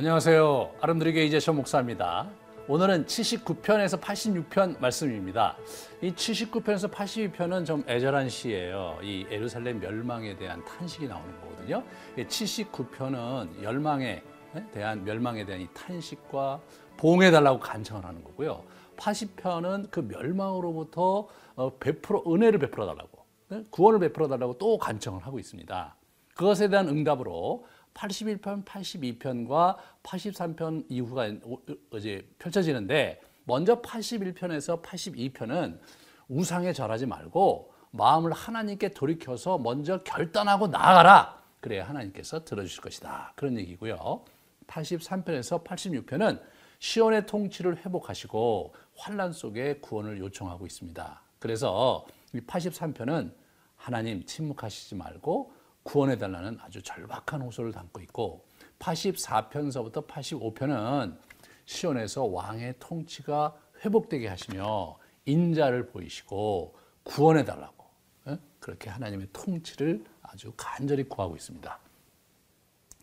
안녕하세요. 아름드리게 이재천 목사입니다. 오늘은 79편에서 86편 말씀입니다. 이 79편에서 82편은 좀 애절한 시예요. 이 에루살렘 멸망에 대한 탄식이 나오는 거거든요. 79편은 열망에 대한 멸망에 대한 이 탄식과 보응해 달라고 간청을 하는 거고요. 80편은 그 멸망으로부터 어, 베풀어 은혜를 베풀어 달라고 구원을 베풀어 달라고 또 간청을 하고 있습니다. 그것에 대한 응답으로 81편, 82편과 83편 이후가 이제 펼쳐지는데 먼저 81편에서 82편은 우상에 절하지 말고 마음을 하나님께 돌이켜서 먼저 결단하고 나아가라. 그래야 하나님께서 들어주실 것이다. 그런 얘기고요. 83편에서 86편은 시온의 통치를 회복하시고 환란 속에 구원을 요청하고 있습니다. 그래서 이 83편은 하나님 침묵하시지 말고 구원해 달라는 아주 절박한 호소를 담고 있고 84편서부터 85편은 시온에서 왕의 통치가 회복되게 하시며 인자를 보이시고 구원해 달라고 예? 그렇게 하나님의 통치를 아주 간절히 구하고 있습니다.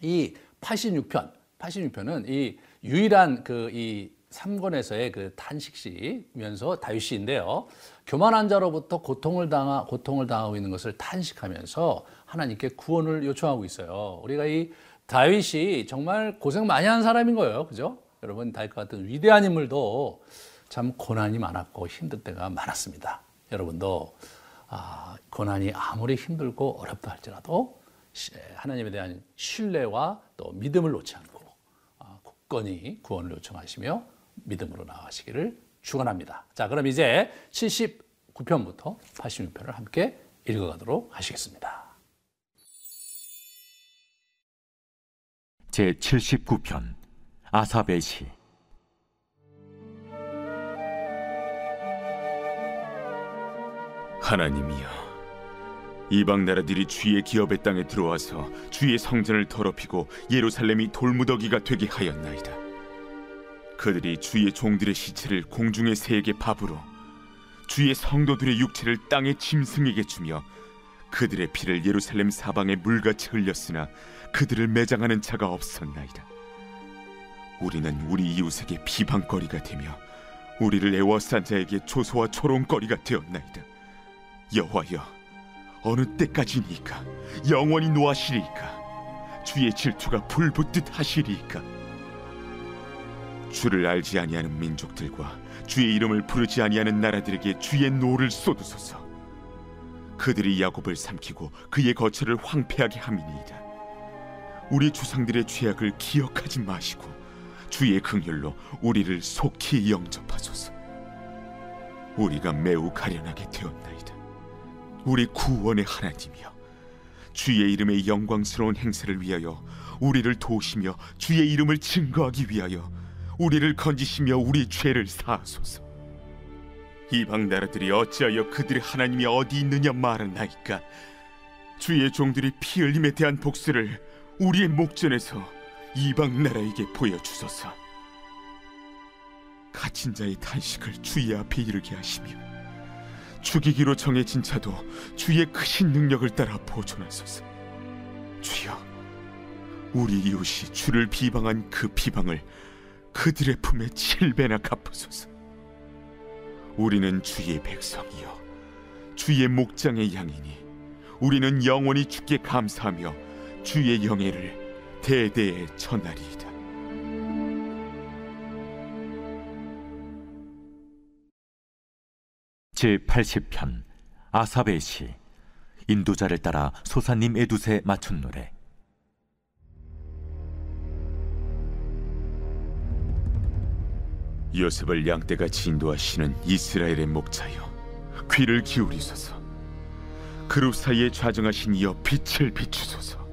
이 86편, 86편은 이 유일한 그 이 3권에서의 그 탄식시면서 다윗시인데요. 교만한 자로부터 고통을 당하 고통을 당하고 있는 것을 탄식하면서 하나님께 구원을 요청하고 있어요. 우리가 이 다윗이 정말 고생 많이 한 사람인 거예요. 그죠? 여러분 다윗 같은 위대한 인물도 참 고난이 많았고 힘들 때가 많았습니다. 여러분도 아, 고난이 아무리 힘들고 어렵다 할지라도 하나님에 대한 신뢰와 또 믿음을 놓지 않고 아, 굳건히 구원을 요청하시며 믿음으로 나아가시기를 축원합니다. 자, 그럼 이제 79편부터 86편을 함께 읽어가도록 하시겠습니다. 제 79편 아사베 시 하나님이여 이방 나라들이 주의 기업의 땅에 들어와서 주의 성전을 더럽히고 예루살렘이 돌무더기가 되게 하였나이다 그들이 주의 종들의 시체를 공중의 새에게 밥으로 주의 성도들의 육체를 땅의 짐승에게 주며 그들의 피를 예루살렘 사방에 물같이 흘렸으나 그들을 매장하는 자가 없었나이다. 우리는 우리 이웃에게 비방거리가 되며 우리를 애워싼 자에게 조소와 조롱거리가 되었나이다. 여호와여, 어느 때까지니까 영원히 노하시리까 주의 질투가 불붙듯 하시리까 주를 알지 아니하는 민족들과 주의 이름을 부르지 아니하는 나라들에게 주의 노를 쏟으소서. 그들이 야곱을 삼키고 그의 거처를 황폐하게 함이니이다. 우리 조상들의 죄악을 기억하지 마시고 주의 긍휼로 우리를 속히 영접하소서. 우리가 매우 가련하게 되었나이다. 우리 구원의 하나님이여 주의 이름의 영광스러운 행사를 위하여 우리를 도우시며 주의 이름을 증거하기 위하여 우리를 건지시며 우리 죄를 사하소서. 이방 나라들이 어찌하여 그들의 하나님이 어디 있느냐 말하나이까? 주의 종들이 피 흘림에 대한 복수를 우리의 목전에서 이방 나라에게 보여주소서. 갇힌 자의 탄식을 주의 앞에 이르게 하시며 죽이기로 정해진 자도 주의 크신 능력을 따라 보존하소서. 주여, 우리 이웃이 주를 비방한 그 비방을 그들의 품에 칠배나 갚으소서. 우리는 주의 백성이요 주의 목장의 양이니 우리는 영원히 주께 감사하며 주의 영예를 대대에 전하리이다. 제 80편 아사베 시 인도자를 따라 소사님 에두세 맞춘 노래 요셉을 양떼같이 인도하시는 이스라엘의 목자여 귀를 기울이소서. 그룹 사이에 좌정하신 이여 빛을 비추소서.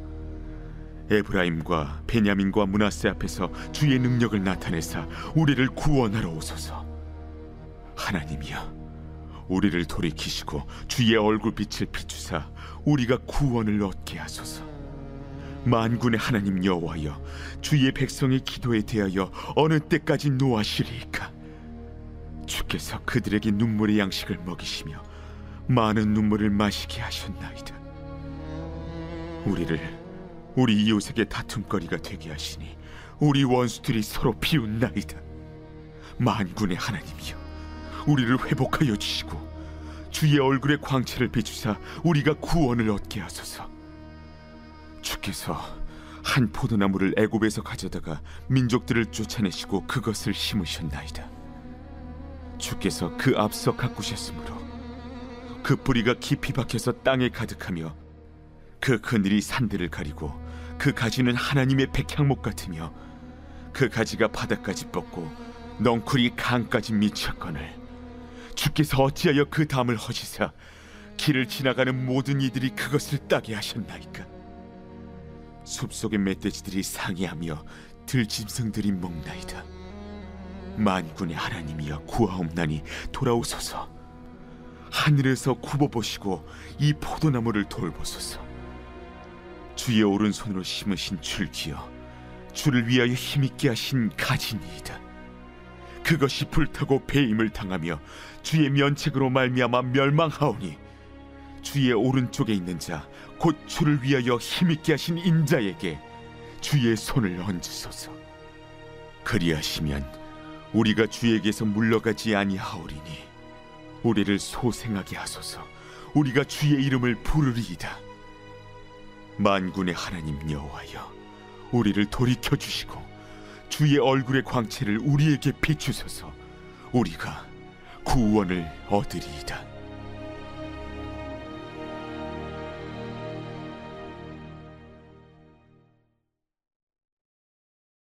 에브라임과 베냐민과 문하세 앞에서 주의 능력을 나타내사 우리를 구원하러 오소서. 하나님이여 우리를 돌이키시고 주의 얼굴빛을 비추사 우리가 구원을 얻게 하소서 만군의 하나님 여호와여 주의 백성의 기도에 대하여 어느 때까지 노하시리까 주께서 그들에게 눈물의 양식을 먹이시며 많은 눈물을 마시게 하셨나이다 우리를 우리 이웃에게 다툼거리가 되게 하시니 우리 원수들이 서로 비웃나이다. 만군의 하나님이여, 우리를 회복하여 주시고 주의 얼굴의 광채를 비추사 우리가 구원을 얻게 하소서. 주께서 한 포도나무를 애굽에서 가져다가 민족들을 쫓아내시고 그것을 심으셨나이다. 주께서 그 앞서 가꾸셨으므로 그 뿌리가 깊이 박혀서 땅에 가득하며 그 그늘이 산들을 가리고 그 가지는 하나님의 백향목 같으며 그 가지가 바닥까지 뻗고 넝쿨이 강까지 미쳤거늘 주께서 어찌하여 그 담을 허시사 길을 지나가는 모든 이들이 그것을 따게 하셨나이까 숲속의 멧돼지들이 상해하며 들짐승들이 먹나이다. 만군의 하나님이여 구하옵나니 돌아오소서. 하늘에서 굽어보시고 이 포도나무를 돌보소서. 주의 오른손으로 심으신 줄기여 주를 위하여 힘있게 하신 가지니이다. 그것이 불타고 배임을 당하며 주의 면책으로 말미암아 멸망하오니 주의 오른쪽에 있는 자 곧 주를 위하여 힘있게 하신 인자에게 주의 손을 얹으소서. 그리하시면 우리가 주에게서 물러가지 아니하오리니 우리를 소생하게 하소서. 우리가 주의 이름을 부르리이다. 만군의 하나님 여호와여 우리를 돌이켜 주시고 주의 얼굴의 광채를 우리에게 비추소서. 우리가 구원을 얻으리이다.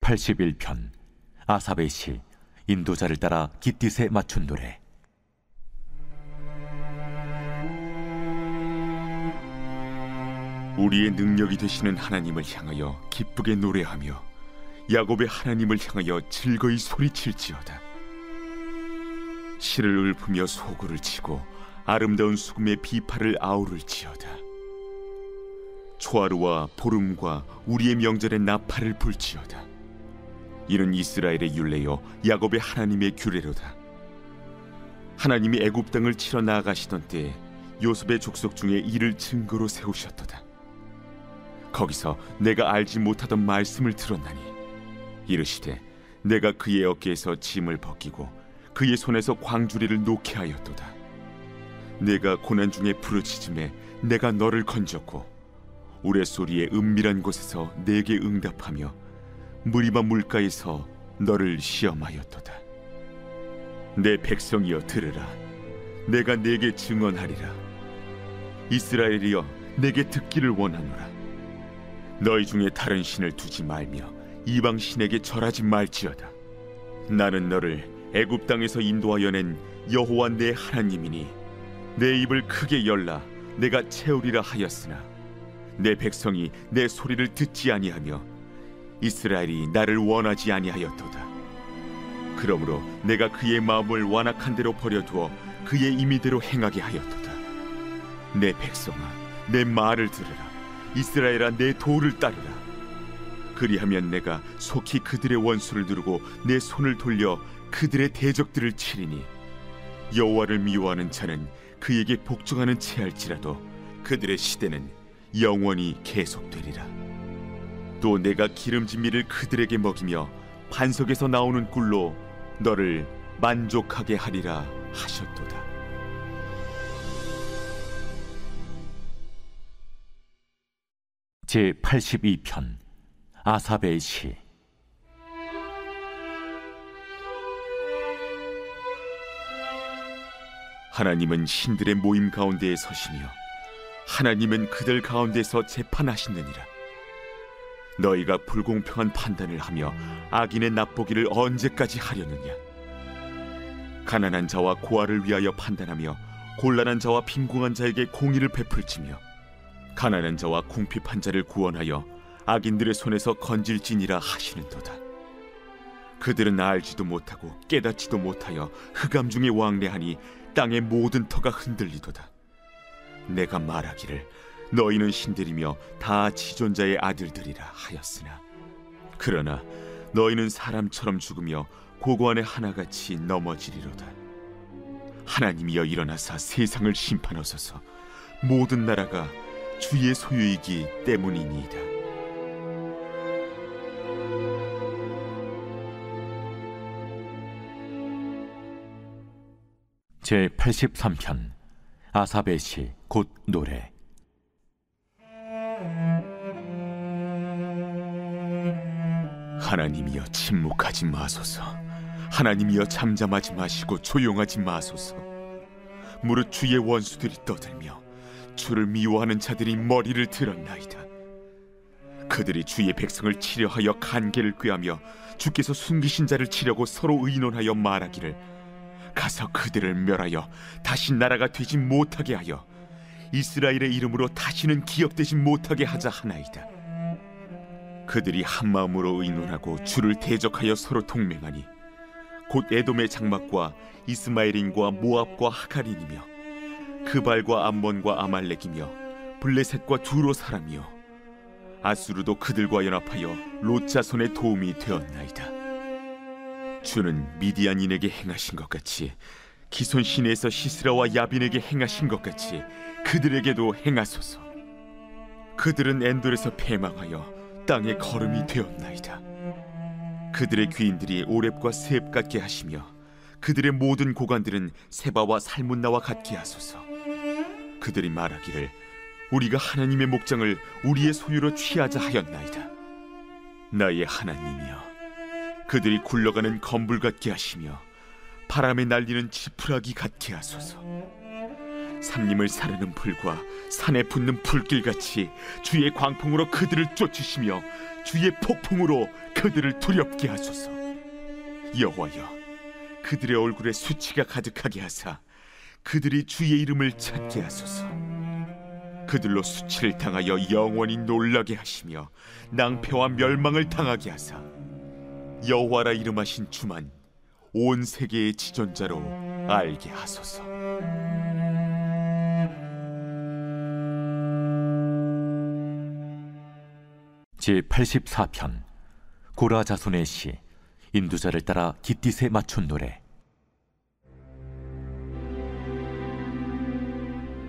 8 1편 아삽의 시 인도자를 따라 깃딧에 맞춘 노래 우리의 능력이 되시는 하나님을 향하여 기쁘게 노래하며 야곱의 하나님을 향하여 즐거이 소리칠지어다. 실을 읊으며 소구를 치고 아름다운 수금의 비파를 아우를지어다. 초하루와 보름과 우리의 명절에 나팔을 불지어다. 이는 이스라엘의 율례요 야곱의 하나님의 규례로다. 하나님이 애굽 땅을 치러 나아가시던 때에 요셉의 족속 중에 이를 증거로 세우셨도다. 거기서 내가 알지 못하던 말씀을 들었나니 이르시되 내가 그의 어깨에서 짐을 벗기고 그의 손에서 광주리를 놓게 하였도다 내가 고난 중에 부르짖음에 내가 너를 건졌고 우레 소리의 은밀한 곳에서 내게 응답하며 무리바 물가에서 너를 시험하였도다. 내 백성이여 들으라. 내가 내게 증언하리라. 이스라엘이여 내게 듣기를 원하노라. 너희 중에 다른 신을 두지 말며 이방 신에게 절하지 말지어다. 나는 너를 애굽 땅에서 인도하여 낸 여호와 내 하나님이니 내 입을 크게 열라. 내가 채우리라 하였으나 내 백성이 내 소리를 듣지 아니하며 이스라엘이 나를 원하지 아니하였도다. 그러므로 내가 그의 마음을 완악한 대로 버려두어 그의 임의대로 행하게 하였도다. 내 백성아, 내 말을 들으라. 이스라엘아 내 도를 따르라 그리하면 내가 속히 그들의 원수를 누르고 내 손을 돌려 그들의 대적들을 치리니 여호와를 미워하는 자는 그에게 복종하는 채할지라도 그들의 시대는 영원히 계속되리라 또 내가 기름진 밀을 그들에게 먹이며 반석에서 나오는 꿀로 너를 만족하게 하리라 하셨도다. 제 82편 아사베의 시. 하나님은 신들의 모임 가운데에 서시며 하나님은 그들 가운데서 재판하시느니라 너희가 불공평한 판단을 하며 악인의 납보기를 언제까지 하려느냐 가난한 자와 고아를 위하여 판단하며 곤란한 자와 빈궁한 자에게 공의를 베풀지며 가난한 자와 궁핍한 자를 구원하여 악인들의 손에서 건질지니라 하시는도다. 그들은 알지도 못하고 깨닫지도 못하여 흑암 중에 왕래하니 땅의 모든 터가 흔들리도다. 내가 말하기를 너희는 신들이며 다 지존자의 아들들이라 하였으나 그러나 너희는 사람처럼 죽으며 고관의 하나같이 넘어지리로다. 하나님이여 일어나사 세상을 심판하소서. 모든 나라가 주의 소유이기 때문이니이다. 제 83편 아사벳이 곧 노래. 하나님이여 침묵하지 마소서. 하나님이여 잠잠하지 마시고 조용하지 마소서. 무릇 주의 원수들이 떠들며 주를 미워하는 자들이 머리를 들었나이다. 그들이 주의 백성을 치려하여 간계를 꾀하며 주께서 숨기신 자를 치려고 서로 의논하여 말하기를 가서 그들을 멸하여 다시 나라가 되지 못하게 하여 이스라엘의 이름으로 다시는 기억되지 못하게 하자 하나이다. 그들이 한 마음으로 의논하고 주를 대적하여 서로 동맹하니 곧 에돔의 장막과 이스마엘인과 모압과 하갈인이며 그발과 암몬과 아말렉이며 블레셋과 두로 사람이요 아수르도 그들과 연합하여 롯자손의 도움이 되었나이다. 주는 미디안인에게 행하신 것 같이 기손 시내에서 시스라와 야빈에게 행하신 것 같이 그들에게도 행하소서. 그들은 엔돌에서 패망하여 땅에 걸음이 되었나이다. 그들의 귀인들이 오렙과 스앱 같게 하시며 그들의 모든 고관들은 세바와 살문나와 같게 하소서. 그들이 말하기를 우리가 하나님의 목장을 우리의 소유로 취하자 하였나이다. 나의 하나님이여, 그들이 굴러가는 건불 같게 하시며 바람에 날리는 지푸라기 같게 하소서. 산림을 사르는 불과 산에 붙는 불길 같이 주의 광풍으로 그들을 쫓으시며 주의 폭풍으로 그들을 두렵게 하소서. 여호와여, 그들의 얼굴에 수치가 가득하게 하사 그들이 주의 이름을 찾게 하소서. 그들로 수치를 당하여 영원히 놀라게 하시며 낭패와 멸망을 당하게 하사 여호와라 이름하신 주만 온 세계의 지존자로 알게 하소서. 제 84편 고라 자손의 시 인두자를 따라 깃딧에 맞춘 노래.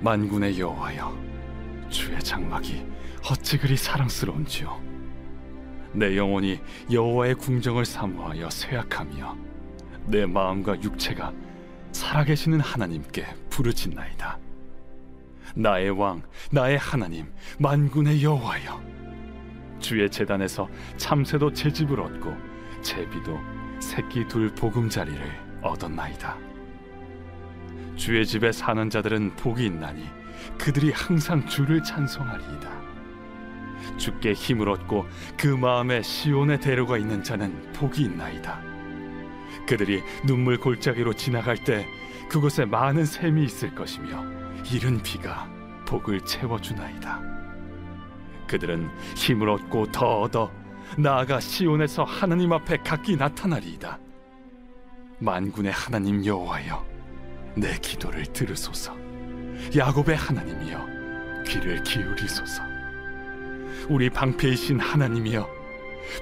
만군의 여호와여 주의 장막이 어찌 그리 사랑스러운지요. 내 영혼이 여호와의 궁정을 사모하여 쇠약하며 내 마음과 육체가 살아계시는 하나님께 부르짖나이다. 나의 왕 나의 하나님 만군의 여호와여 주의 재단에서 참새도 채집을 얻고 제비도 새끼 둘 보금자리를 얻었나이다 주의 집에 사는 자들은 복이 있나니 그들이 항상 주를 찬송하리이다. 주께 힘을 얻고 그 마음에 시온의 대로가 있는 자는 복이 있나이다. 그들이 눈물 골짜기로 지나갈 때 그곳에 많은 샘이 있을 것이며 이른 비가 복을 채워주나이다. 그들은 힘을 얻고 더 얻어 나아가 시온에서 하나님 앞에 각기 나타나리이다. 만군의 하나님 여호와여 내 기도를 들으소서. 야곱의 하나님이여 귀를 기울이소서. 우리 방패이신 하나님이여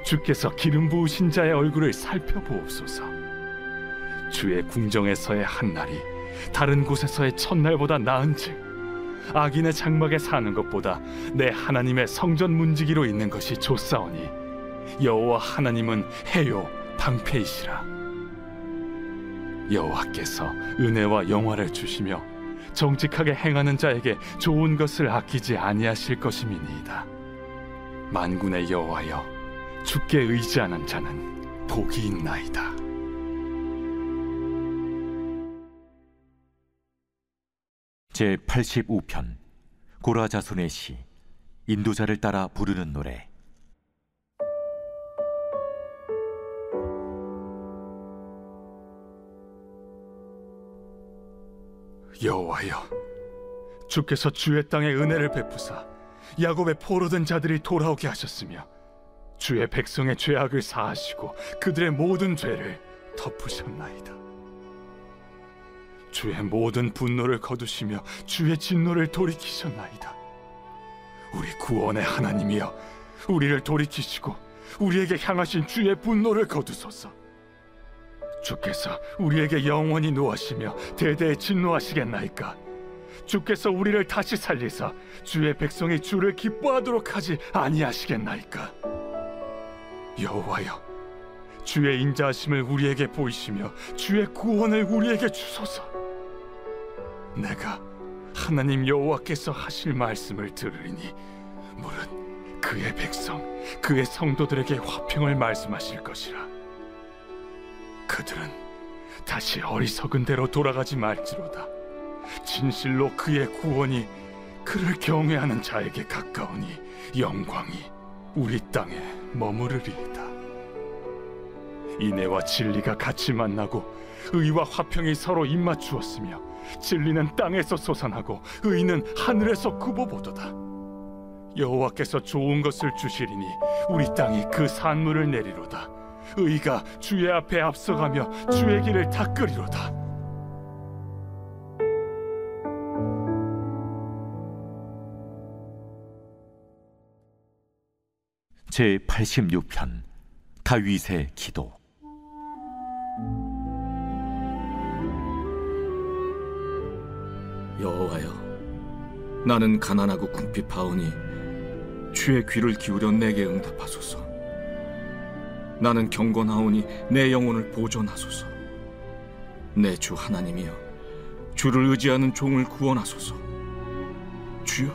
주께서 기름 부으신 자의 얼굴을 살펴보옵소서. 주의 궁정에서의 한 날이 다른 곳에서의 첫날보다 나은즉 악인의 장막에 사는 것보다 내 하나님의 성전 문지기로 있는 것이 좋사오니 여호와 하나님은 해요 방패이시라. 여호와께서 은혜와 영화를 주시며 정직하게 행하는 자에게 좋은 것을 아끼지 아니하실 것임이니이다. 만군의 여호와여, 주께 의지하는 자는 복이 있나이다. 제 85편 고라 자손의 시 인도자를 따라 부르는 노래 여호와여, 주께서 주의 땅에 은혜를 베푸사 야곱의 포로된 자들이 돌아오게 하셨으며 주의 백성의 죄악을 사하시고 그들의 모든 죄를 덮으셨나이다. 주의 모든 분노를 거두시며 주의 진노를 돌이키셨나이다. 우리 구원의 하나님이여, 우리를 돌이키시고 우리에게 향하신 주의 분노를 거두소서. 주께서 우리에게 영원히 노하시며 대대에 진노하시겠나이까? 주께서 우리를 다시 살리사 주의 백성이 주를 기뻐하도록 하지 아니하시겠나이까? 여호와여, 주의 인자하심을 우리에게 보이시며 주의 구원을 우리에게 주소서. 내가 하나님 여호와께서 하실 말씀을 들으리니 물은 그의 백성 그의 성도들에게 화평을 말씀하실 것이라. 그들은 다시 어리석은 대로 돌아가지 말지로다. 진실로 그의 구원이 그를 경외하는 자에게 가까우니 영광이 우리 땅에 머무르리이다. 인애와 진리가 같이 만나고 의와 화평이 서로 입맞추었으며 진리는 땅에서 솟아나고 의는 하늘에서 굽어보도다. 여호와께서 좋은 것을 주시리니 우리 땅이 그 산물을 내리로다. 의가 주의 앞에 앞서가며 주의 길을 닦으리로다. 제 86편 다윗의 기도 여호와여 나는 가난하고 궁핍하오니 주의 귀를 기울여 내게 응답하소서. 나는 경건하오니 내 영혼을 보존하소서. 내 주 하나님이여 주를 의지하는 종을 구원하소서. 주여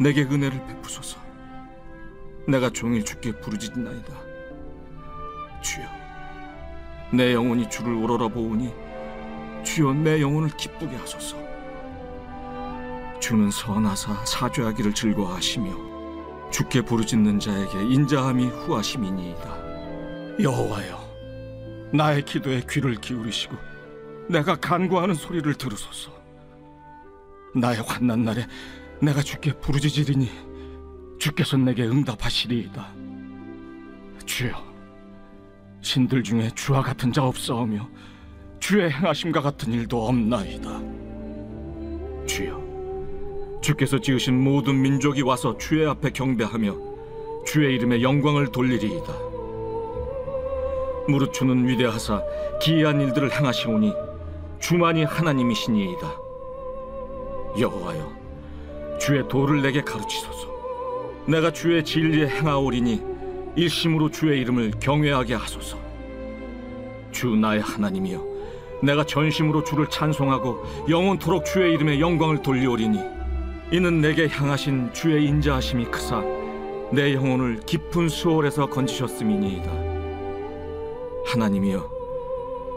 내게 은혜를 베푸소서. 내가 종일 주께 부르짖나이다. 주여 내 영혼이 주를 오로라 보오니 주여 내 영혼을 기쁘게 하소서 주는 선하사 사죄하기를 즐거워하시며 주께 부르짖는 자에게 인자함이 후하심이니이다. 여호와여 나의 기도에 귀를 기울이시고 내가 간구하는 소리를 들으소서. 나의 환난 날에 내가 주께 부르짖으리니 주께서 내게 응답하시리이다. 주여 신들 중에 주와 같은 자 없사오며 주의 행하심과 같은 일도 없나이다. 주여 주께서 지으신 모든 민족이 와서 주의 앞에 경배하며 주의 이름에 영광을 돌리리이다. 무릇 주는 위대하사 기이한 일들을 행하시오니 주만이 하나님이시니이다. 여호와여, 주의 도를 내게 가르치소서. 내가 주의 진리에 행하오리니 일심으로 주의 이름을 경외하게 하소서. 주 나의 하나님이여, 내가 전심으로 주를 찬송하고 영원토록 주의 이름에 영광을 돌리오리니 이는 내게 향하신 주의 인자하심이 크사 내 영혼을 깊은 수월에서 건지셨음이니이다. 하나님이여,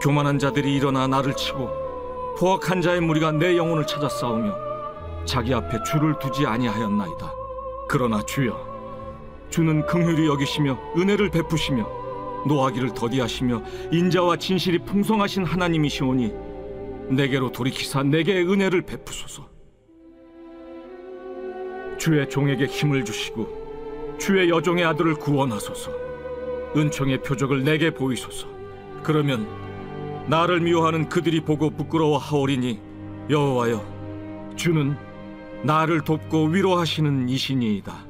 교만한 자들이 일어나 나를 치고 포악한 자의 무리가 내 영혼을 찾아 싸우며 자기 앞에 주를 두지 아니하였나이다. 그러나 주여, 주는 긍휼히 여기시며 은혜를 베푸시며 노하기를 더디하시며 인자와 진실이 풍성하신 하나님이시오니 내게로 돌이키사 내게 은혜를 베푸소서. 주의 종에게 힘을 주시고 주의 여종의 아들을 구원하소서. 은총의 표적을 내게 보이소서. 그러면 나를 미워하는 그들이 보고 부끄러워하오리니 여호와여 주는 나를 돕고 위로하시는 이신이이다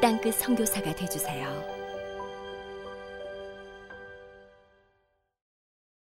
땅끝 선교사가 되주세요.